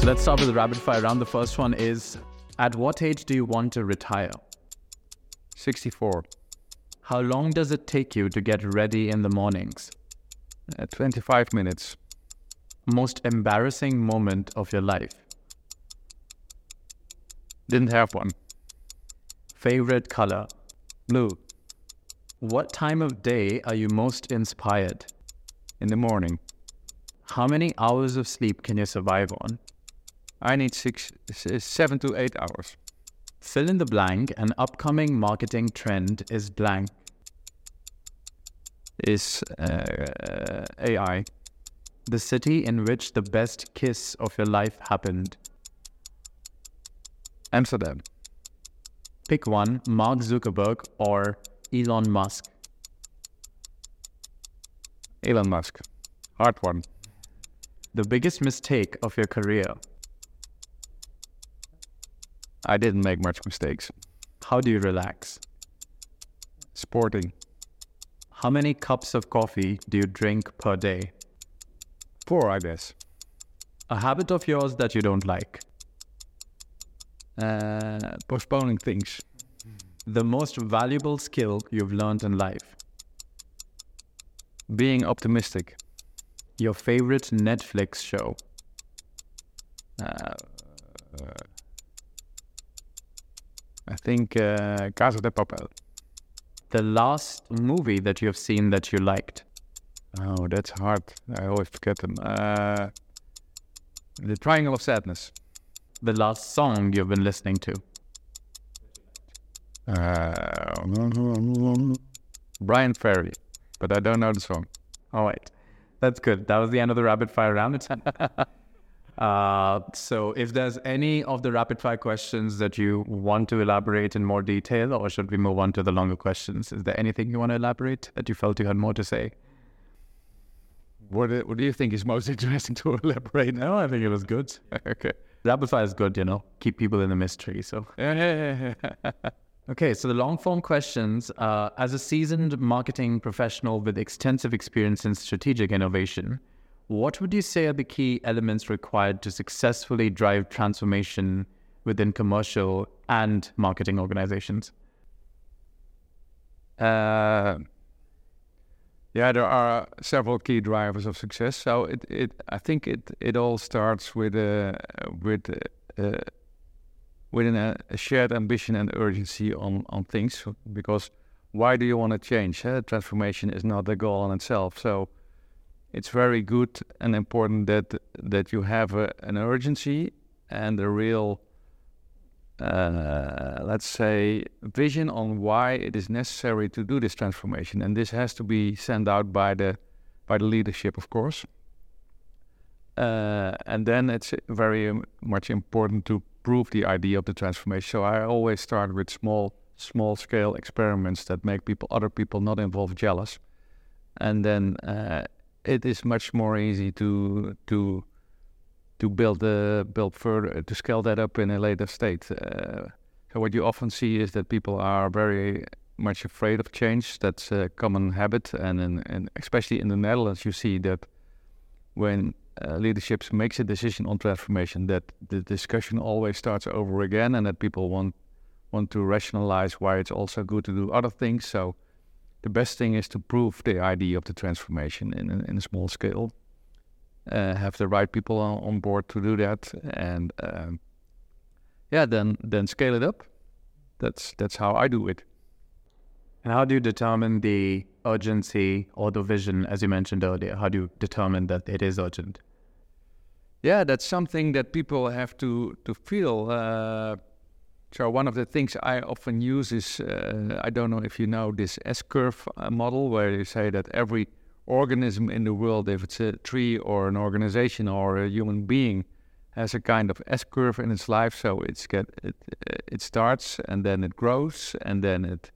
So let's start with the rapid fire round. The first one is At what age do you want to retire? 64. How long does it take you to get ready in the mornings? Uh, 25 minutes. Most embarrassing moment of your life? Didn't have one. Favorite color? Blue. What time of day are you most inspired? In the morning. How many hours of sleep can you survive on? I need six, seven to eight hours. Fill in the blank. An upcoming marketing trend is blank. Is uh, AI. The city in which the best kiss of your life happened. Amsterdam. Pick one Mark Zuckerberg or Elon Musk. Elon Musk. Hard one. The biggest mistake of your career. I didn't make much mistakes. How do you relax? Sporting. How many cups of coffee do you drink per day? Four, I guess. A habit of yours that you don't like. Uh, postponing things. The most valuable skill you've learned in life. Being optimistic. Your favorite Netflix show. Uh, uh, I think uh, Casa de Papel. The last movie that you have seen that you liked. Oh, that's hard. I always forget them. Uh, the Triangle of Sadness. The last song you've been listening to. Uh, Bryan Ferry, but I don't know the song. All right. That's good. That was the end of the rapid fire round. Uh, so, if there's any of the rapid fire questions that you want to elaborate in more detail, or should we move on to the longer questions? Is there anything you want to elaborate that you felt you had more to say? What do, what do you think is most interesting to elaborate now? No, I think it was good. okay. Rapid fire is good, you know, keep people in the mystery. So, okay, so the long form questions. Uh, as a seasoned marketing professional with extensive experience in strategic innovation, what would you say are the key elements required to successfully drive transformation within commercial and marketing organizations? Uh, yeah, there are several key drivers of success. So it, it I think it, it all starts with a with uh, with an, uh, a shared ambition and urgency on on things. Because why do you want to change? Eh? Transformation is not the goal in itself. So it's very good and important that that you have a, an urgency and a real uh, let's say, vision on why it is necessary to do this transformation, and this has to be sent out by the by the leadership, of course. Uh, and then it's very much important to prove the idea of the transformation. So I always start with small, small scale experiments that make people, other people not involved, jealous, and then uh, it is much more easy to to to build uh, build further to scale that up in a later state. Uh, so what you often see is that people are very much afraid of change. That's a common habit, and in, and especially in the Netherlands, you see that when uh, leadership makes a decision on transformation, that the discussion always starts over again, and that people want want to rationalize why it's also good to do other things. So the best thing is to prove the idea of the transformation in a, in a small scale uh, have the right people on, on, board to do that, and um, yeah, then then scale it up. That's that's how I do it. And how do you determine the urgency or the vision, as you mentioned earlier? How do you determine that it is urgent? Yeah, that's something that people have to to feel. Uh, so one of the things I often use is uh, I don't know if you know this S curve uh, model, where you say that every organism in the world, if it's a tree or an organization or a human being, has a kind of S curve in its life. So it's get it it starts and then it grows and then it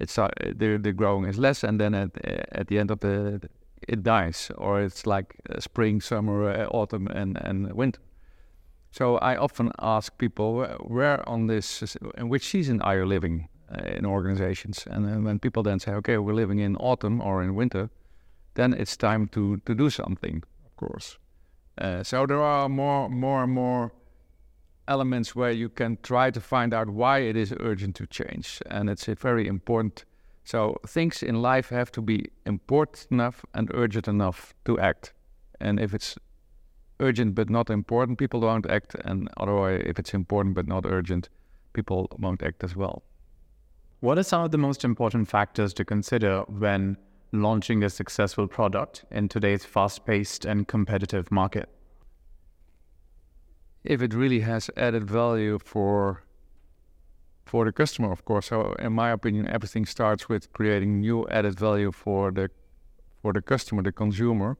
it's the the growing is less and then at at the end of the it dies or it's like spring, summer, uh, autumn, and and winter. So I often ask people where on this in which season are you living uh, in organizations. And when people then say, okay, we're living in autumn or in winter, then it's time to, to do something, of course. Uh, so there are more, more and more elements where you can try to find out why it is urgent to change. And it's very important. So things in life have to be important enough and urgent enough to act. And if it's urgent but not important, people won't act. And otherwise, if it's important but not urgent, people won't act as well. What are some of the most important factors to consider when launching a successful product in today's fast paced and competitive market? If it really has added value for for the customer, of course. So, in my opinion, everything starts with creating new added value for the for the customer, the consumer.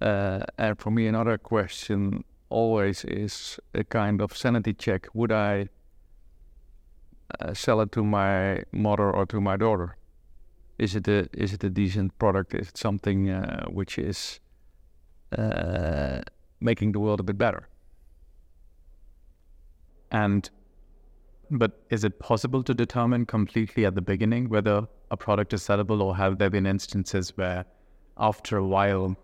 Uh, and for me, another question always is a kind of sanity check: Would I uh, sell it to my mother or to my daughter? Is it a is it a decent product? Is it something uh, which is uh, making the world a bit better? And but is it possible to determine completely at the beginning whether a product is sellable, or have there been instances where, after a while,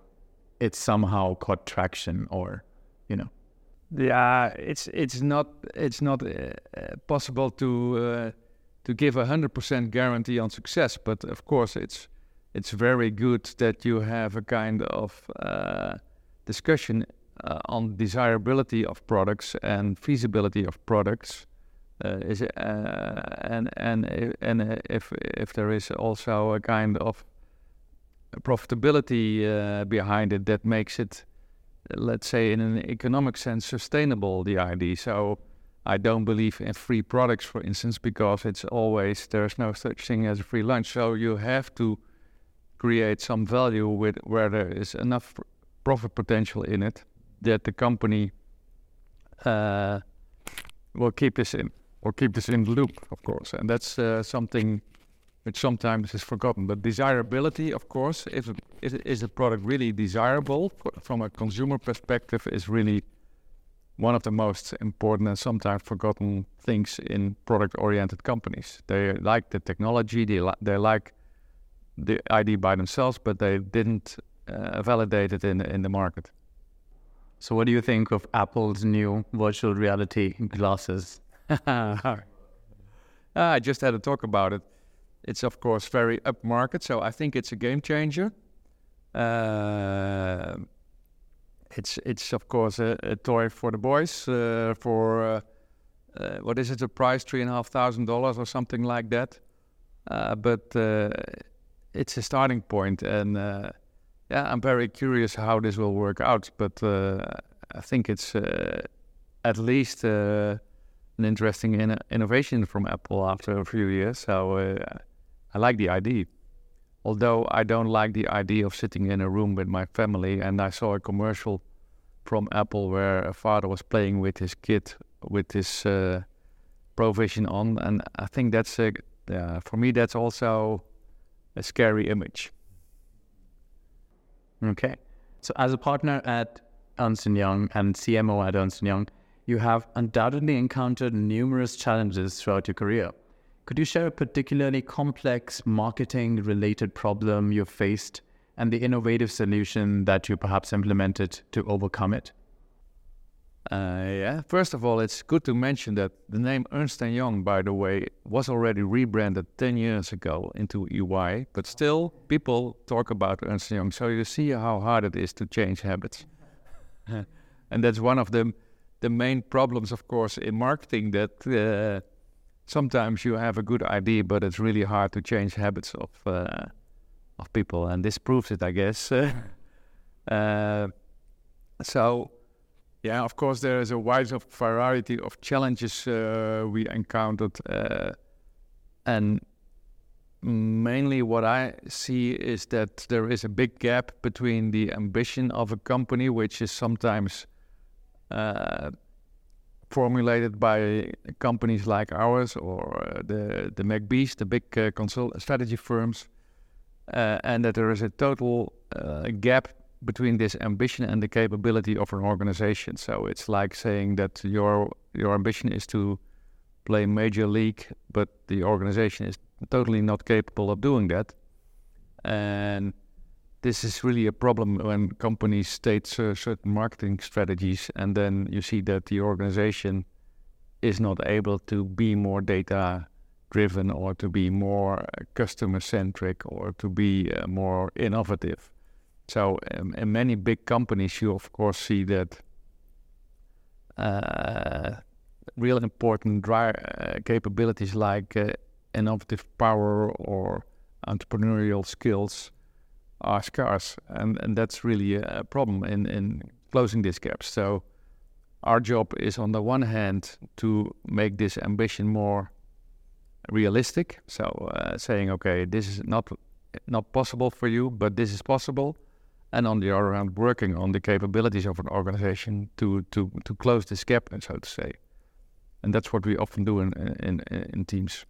it somehow caught traction, or you know? Yeah, it's it's not it's not uh, possible to uh, to give a hundred percent guarantee on success, but of course it's it's very good that you have a kind of uh, discussion uh, on desirability of products and feasibility of products uh, is it, uh, and and and if if there is also a kind of profitability uh, behind it that makes it, let's say, in an economic sense, sustainable. The idea. So I don't believe in free products, for instance, because it's always there's no such thing as a free lunch. So you have to create some value with where there is enough profit potential in it that the company uh, will keep this in or keep this in the loop, of course. And that's uh, something which sometimes is forgotten. But desirability, of course, if a, is a product really desirable from a consumer perspective, is really one of the most important and sometimes forgotten things in product-oriented companies. They like the technology, they, li- they like the ID by themselves, but they didn't uh, validate it in in the market. So, what do you think of Apple's new virtual reality glasses? I just had a talk about it. It's of course very upmarket, so I think it's a game changer. Uh, it's it's of course a, a toy for the boys uh, for uh, uh what is it? a price three and a half thousand dollars or something like that. Uh, but uh, it's a starting point, and yeah, I'm very curious how this will work out. But I think it's at least an interesting in- innovation from Apple after a few years. So I like the idea. Although I don't like the idea of sitting in a room with my family, and I saw a commercial from Apple where a father was playing with his kid with his uh, Provision on, and I think that's a yeah, for me that's also a scary image. Okay, so as a partner at Ernst Young and CMO at Ernst Young, you have undoubtedly encountered numerous challenges throughout your career. Could you share a particularly complex marketing related problem you faced and the innovative solution that you perhaps implemented to overcome it? Uh, yeah, first of all, it's good to mention that the name Ernst & Young, by the way, was already rebranded 10 years ago into EY, but still people talk about Ernst & Young. So you see how hard it is to change habits. and that's one of the the main problems, of course, in marketing that uh, sometimes you have a good idea, but it's really hard to change habits of uh, of people, and this proves it, I guess. uh, so, yeah, of course, there is a wide variety of challenges uh, we encountered, uh, and mainly what I see is that there is a big gap between the ambition of a company, which is sometimes uh, formulated by companies like ours or uh, the the McBees, the big uh, consult strategy firms, uh, and that there is a total uh, gap between this ambition and the capability of an organization. So it's like saying that your your ambition is to play major league, but the organization is totally not capable of doing that. And this is really a problem when companies state uh, certain marketing strategies, and then you see that the organization is not able to be more data driven or to be more customer centric or to be uh, more innovative. So, um, in many big companies, you of course see that uh, real important dry, uh, capabilities like uh, innovative power or entrepreneurial skills are scarce, and, and that's really a problem in, in closing this gap. So, our job is on the one hand to make this ambition more realistic. So, uh, saying, okay, this is not not possible for you, but this is possible. And on the other hand, working on the capabilities of an organization to to to close this gap, so to say. And that's what we often do in in, in teams.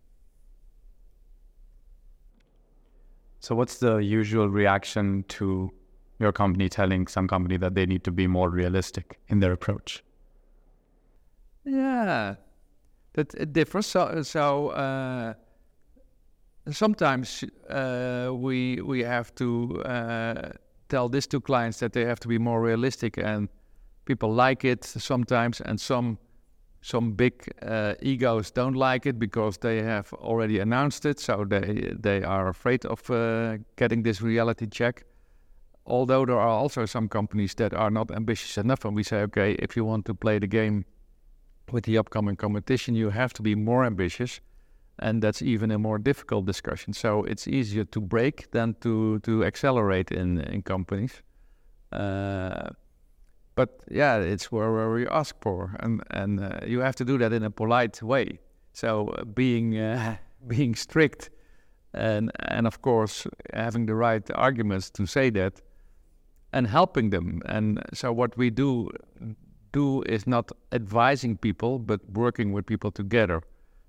So, what's the usual reaction to your company telling some company that they need to be more realistic in their approach? Yeah, that it differs. So, so uh, sometimes uh, we we have to uh, tell this to clients that they have to be more realistic, and people like it sometimes, and some some big uh, egos don't like it because they have already announced it, so they they are afraid of uh, getting this reality check. Although there are also some companies that are not ambitious enough, and we say, okay, if you want to play the game with the upcoming competition, you have to be more ambitious, and that's even a more difficult discussion. So it's easier to break than to to accelerate in in companies. Uh, but yeah, it's where, we ask for, and and uh, you have to do that in a polite way. So uh, being uh, being strict, and and of course having the right arguments to say that, and helping them. And so what we do do is not advising people, but working with people together.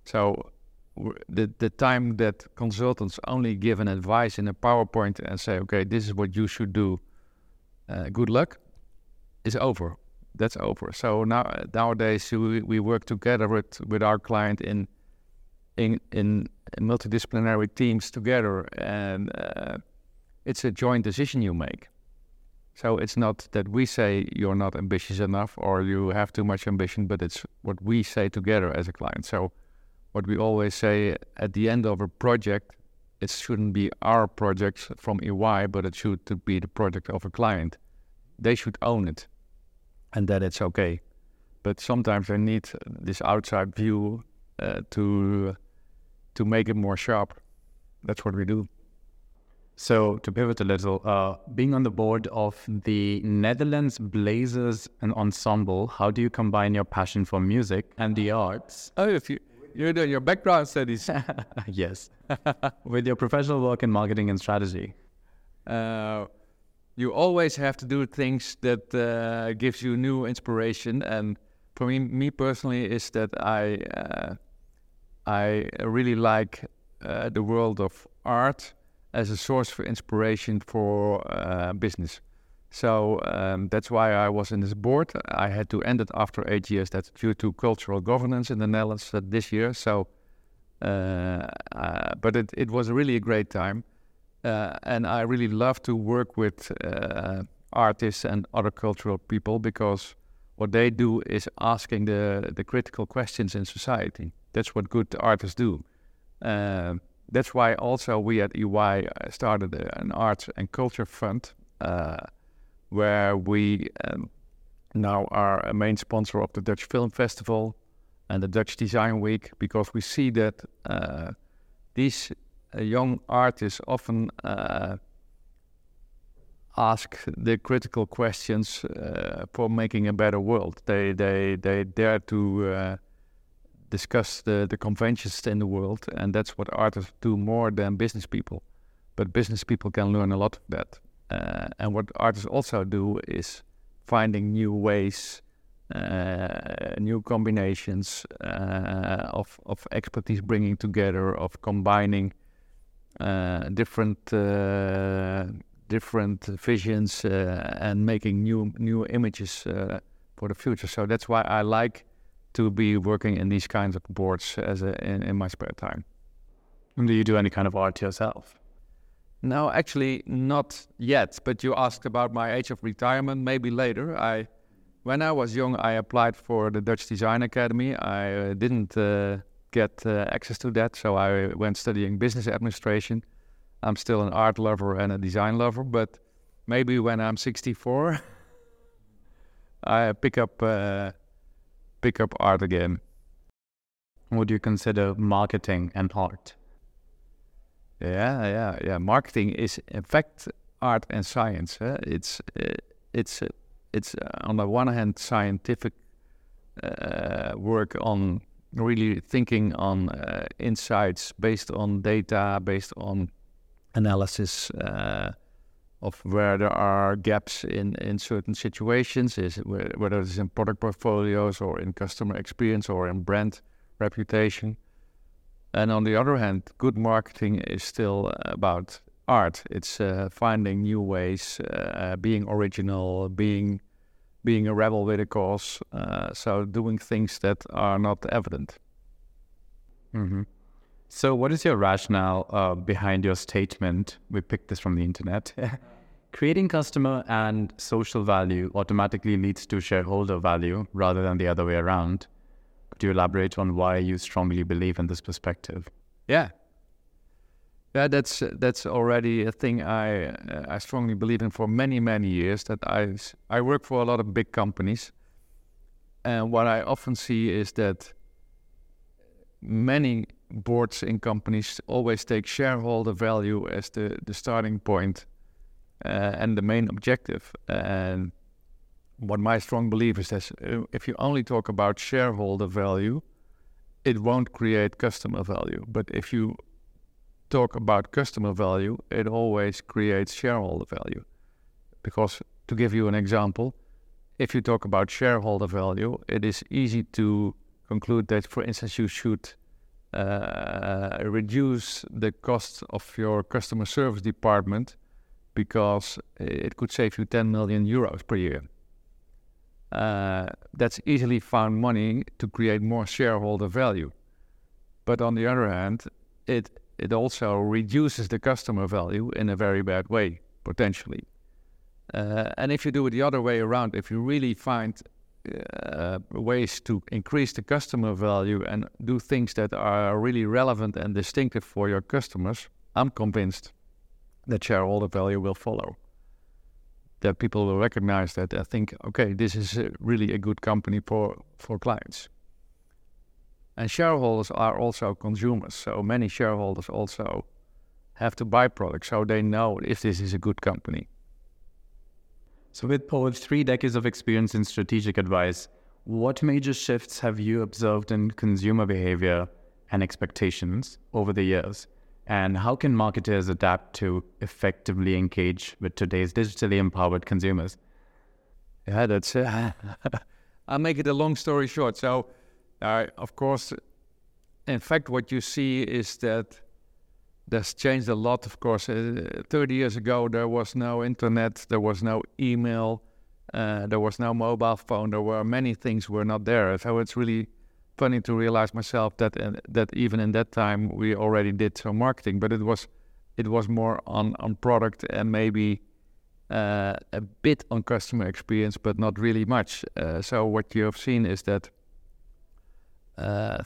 So the the time that consultants only give an advice in a PowerPoint and say, okay, this is what you should do. Uh, good luck is over. That's over. So now nowadays we, we work together with, with our client in in in multidisciplinary teams together, and uh, it's a joint decision you make. So it's not that we say you're not ambitious enough or you have too much ambition, but it's what we say together as a client. So what we always say at the end of a project, it shouldn't be our project from EY, but it should be the project of a client. They should own it and that it's okay. But sometimes I need this outside view uh, to to make it more sharp. That's what we do. So to pivot a little, uh, being on the board of the Netherlands Blazers and Ensemble, how do you combine your passion for music and the arts? Oh, if you you're doing your background studies, yes, with your professional work in marketing and strategy. Uh, you always have to do things that uh, gives you new inspiration. And for me, me personally, is that I uh, I really like uh, the world of art as a source for inspiration for uh, business. So um, that's why I was in this board. I had to end it after eight years. That's due to cultural governance in the Netherlands this year. So, uh, uh, but it, it was really a great time. Uh, and I really love to work with uh, artists and other cultural people because what they do is asking the, the critical questions in society. That's what good artists do. Uh, that's why also we at EY started an arts and culture fund uh, where we um, now are a main sponsor of the Dutch Film Festival and the Dutch Design Week because we see that uh, these young artists often uh, ask the critical questions uh, for making a better world. They they they dare to uh, discuss the the conventions in the world, and that's what artists do more than business people. But business people can learn a lot of that. Uh, and what artists also do is finding new ways. Uh, new combinations uh, of of expertise bringing together, of combining different uh, different visions uh, and making new new images for the future. So that's why I like to be working in these kinds of boards as a, in, in my spare time. And do you do any kind of art yourself? No, actually not yet. But you asked about my age of retirement. Maybe later. I, when I was young, I applied for the Dutch Design Academy. I uh, didn't uh, get uh, access to that, so I went studying business administration. I'm still an art lover and a design lover, but maybe when I'm 64, I pick up uh, pick up art again. Would you consider marketing and art? Yeah, yeah, yeah. Marketing is in fact art and science. Huh? It's uh, it's uh, it's uh, on the one hand scientific uh, work on really thinking on uh, insights based on data, based on analysis uh, of where there are gaps in, in certain situations, is whether it's in product portfolios or in customer experience or in brand reputation. And on the other hand, good marketing is still about art. It's uh, finding new ways, uh, being original, being being a rebel with a cause. Uh, so doing things that are not evident. Mm-hmm. So, what is your rationale uh, behind your statement? We picked this from the internet. Creating customer and social value automatically leads to shareholder value rather than the other way around. Could you elaborate on why you strongly believe in this perspective? Yeah, yeah, that's that's already a thing I uh, I strongly believe in for many many years. That I I work for a lot of big companies, and what I often see is that many boards in companies always take shareholder value as the the starting point, uh, and the main objective. And what my strong belief is that uh, if you only talk about shareholder value, it won't create customer value. But if you talk about customer value, it always creates shareholder value. Because to give you an example, if you talk about shareholder value, it is easy to conclude that, for instance, you should uh, reduce the cost of your customer service department because it could save you 10 million euros per year. Uh, that's easily found money to create more shareholder value. But on the other hand, it it also reduces the customer value in a very bad way, potentially. Uh, and if you do it the other way around, if you really find uh, ways to increase the customer value and do things that are really relevant and distinctive for your customers, I'm convinced that shareholder value will follow. That people will recognize that I think, okay, this is really a good company for, for clients. And shareholders are also consumers. So many shareholders also have to buy products so they know if this is a good company. So, with over three decades of experience in strategic advice, what major shifts have you observed in consumer behavior and expectations over the years? And how can marketers adapt to effectively engage with today's digitally empowered consumers? Yeah, that's. Uh, I'll make it a long story short. So, uh, of course, in fact, what you see is that there's changed a lot. Of course, uh, 30 years ago, there was no internet, there was no email, uh, there was no mobile phone. There were many things were not there. So it's really funny to realize myself that uh, that even in that time we already did some marketing, but it was it was more on on product and maybe uh, a bit on customer experience, but not really much. Uh, so what you have seen is that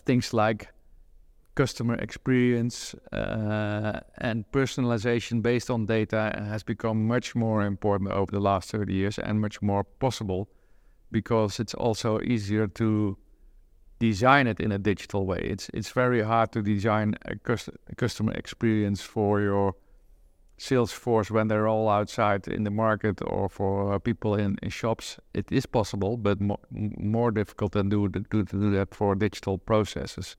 things like customer experience uh, and personalization based on data has become much more important over the last 30 years and much more possible because it's also easier to design it in a digital way. It's it's very hard to design a, cust- a customer experience for your sales force when they're all outside in the market or for people in, in shops. It is possible, but mo- more difficult than do, to, do that for digital processes.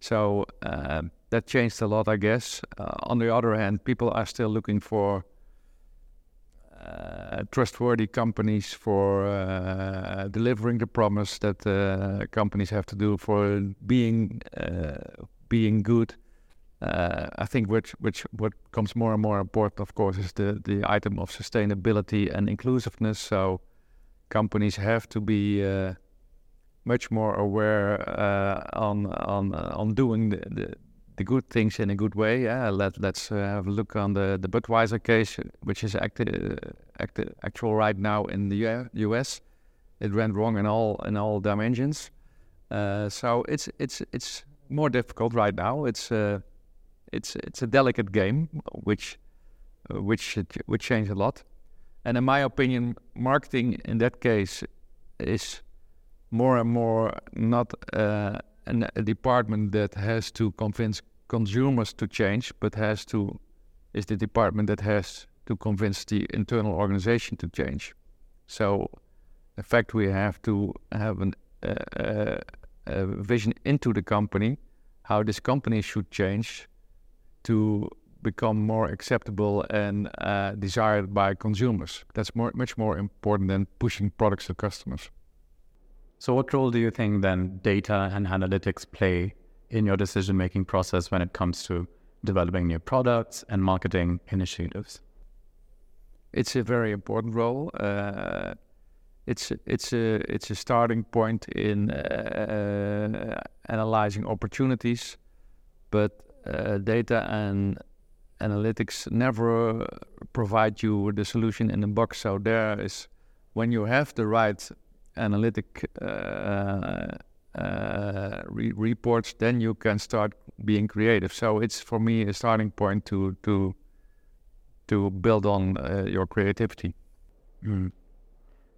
So uh, that changed a lot, I guess. Uh, on the other hand, people are still looking for uh, trustworthy companies for uh, delivering the promise that uh, companies have to do for being uh, being good uh, I think which which what comes more and more important, of course, is the the item of sustainability and inclusiveness. So companies have to be uh, much more aware uh, on on uh, on doing the, the, the good things in a good way. Yeah, let let's uh, have a look on the the Budweiser case, which is acti- acti- actual right now in the U.S. It went wrong in all in all dimensions. Uh, so it's it's it's more difficult right now. It's uh, it's it's a delicate game, which uh, which which change a lot. And in my opinion, marketing in that case is more and more not uh, an, a department that has to convince consumers to change, but has to is the department that has to convince the internal organization to change. So, in fact, we have to have an, uh, uh, a vision into the company, how this company should change to become more acceptable and uh, desired by consumers. That's more, much more important than pushing products to customers. So, what role do you think then data and analytics play in your decision making process when it comes to developing new products and marketing initiatives? It's a very important role. Uh, it's it's a it's a starting point in uh, analyzing opportunities, but uh, data and analytics never provide you the solution in the box. So there is when you have the right analytic uh, uh, re- reports, then you can start being creative. So it's for me a starting point to to to build on uh, your creativity. Mm.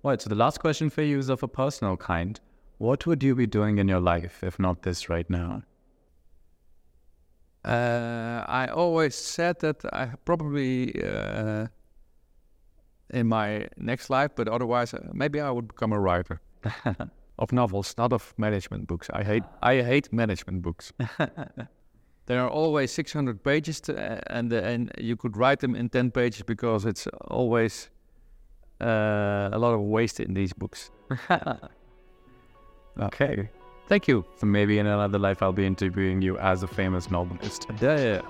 Right. So the last question for you is of a personal kind. What would you be doing in your life if not this right now? Uh, I always said that I probably uh, in my next life, but otherwise, uh, maybe I would become a writer of novels, not of management books. I hate I hate management books. there are always 600 pages, to, uh, and and you could write them in 10 pages because it's always uh, a lot of waste in these books. okay. Thank you. So maybe in another life I'll be interviewing you as a famous novelist. Yeah.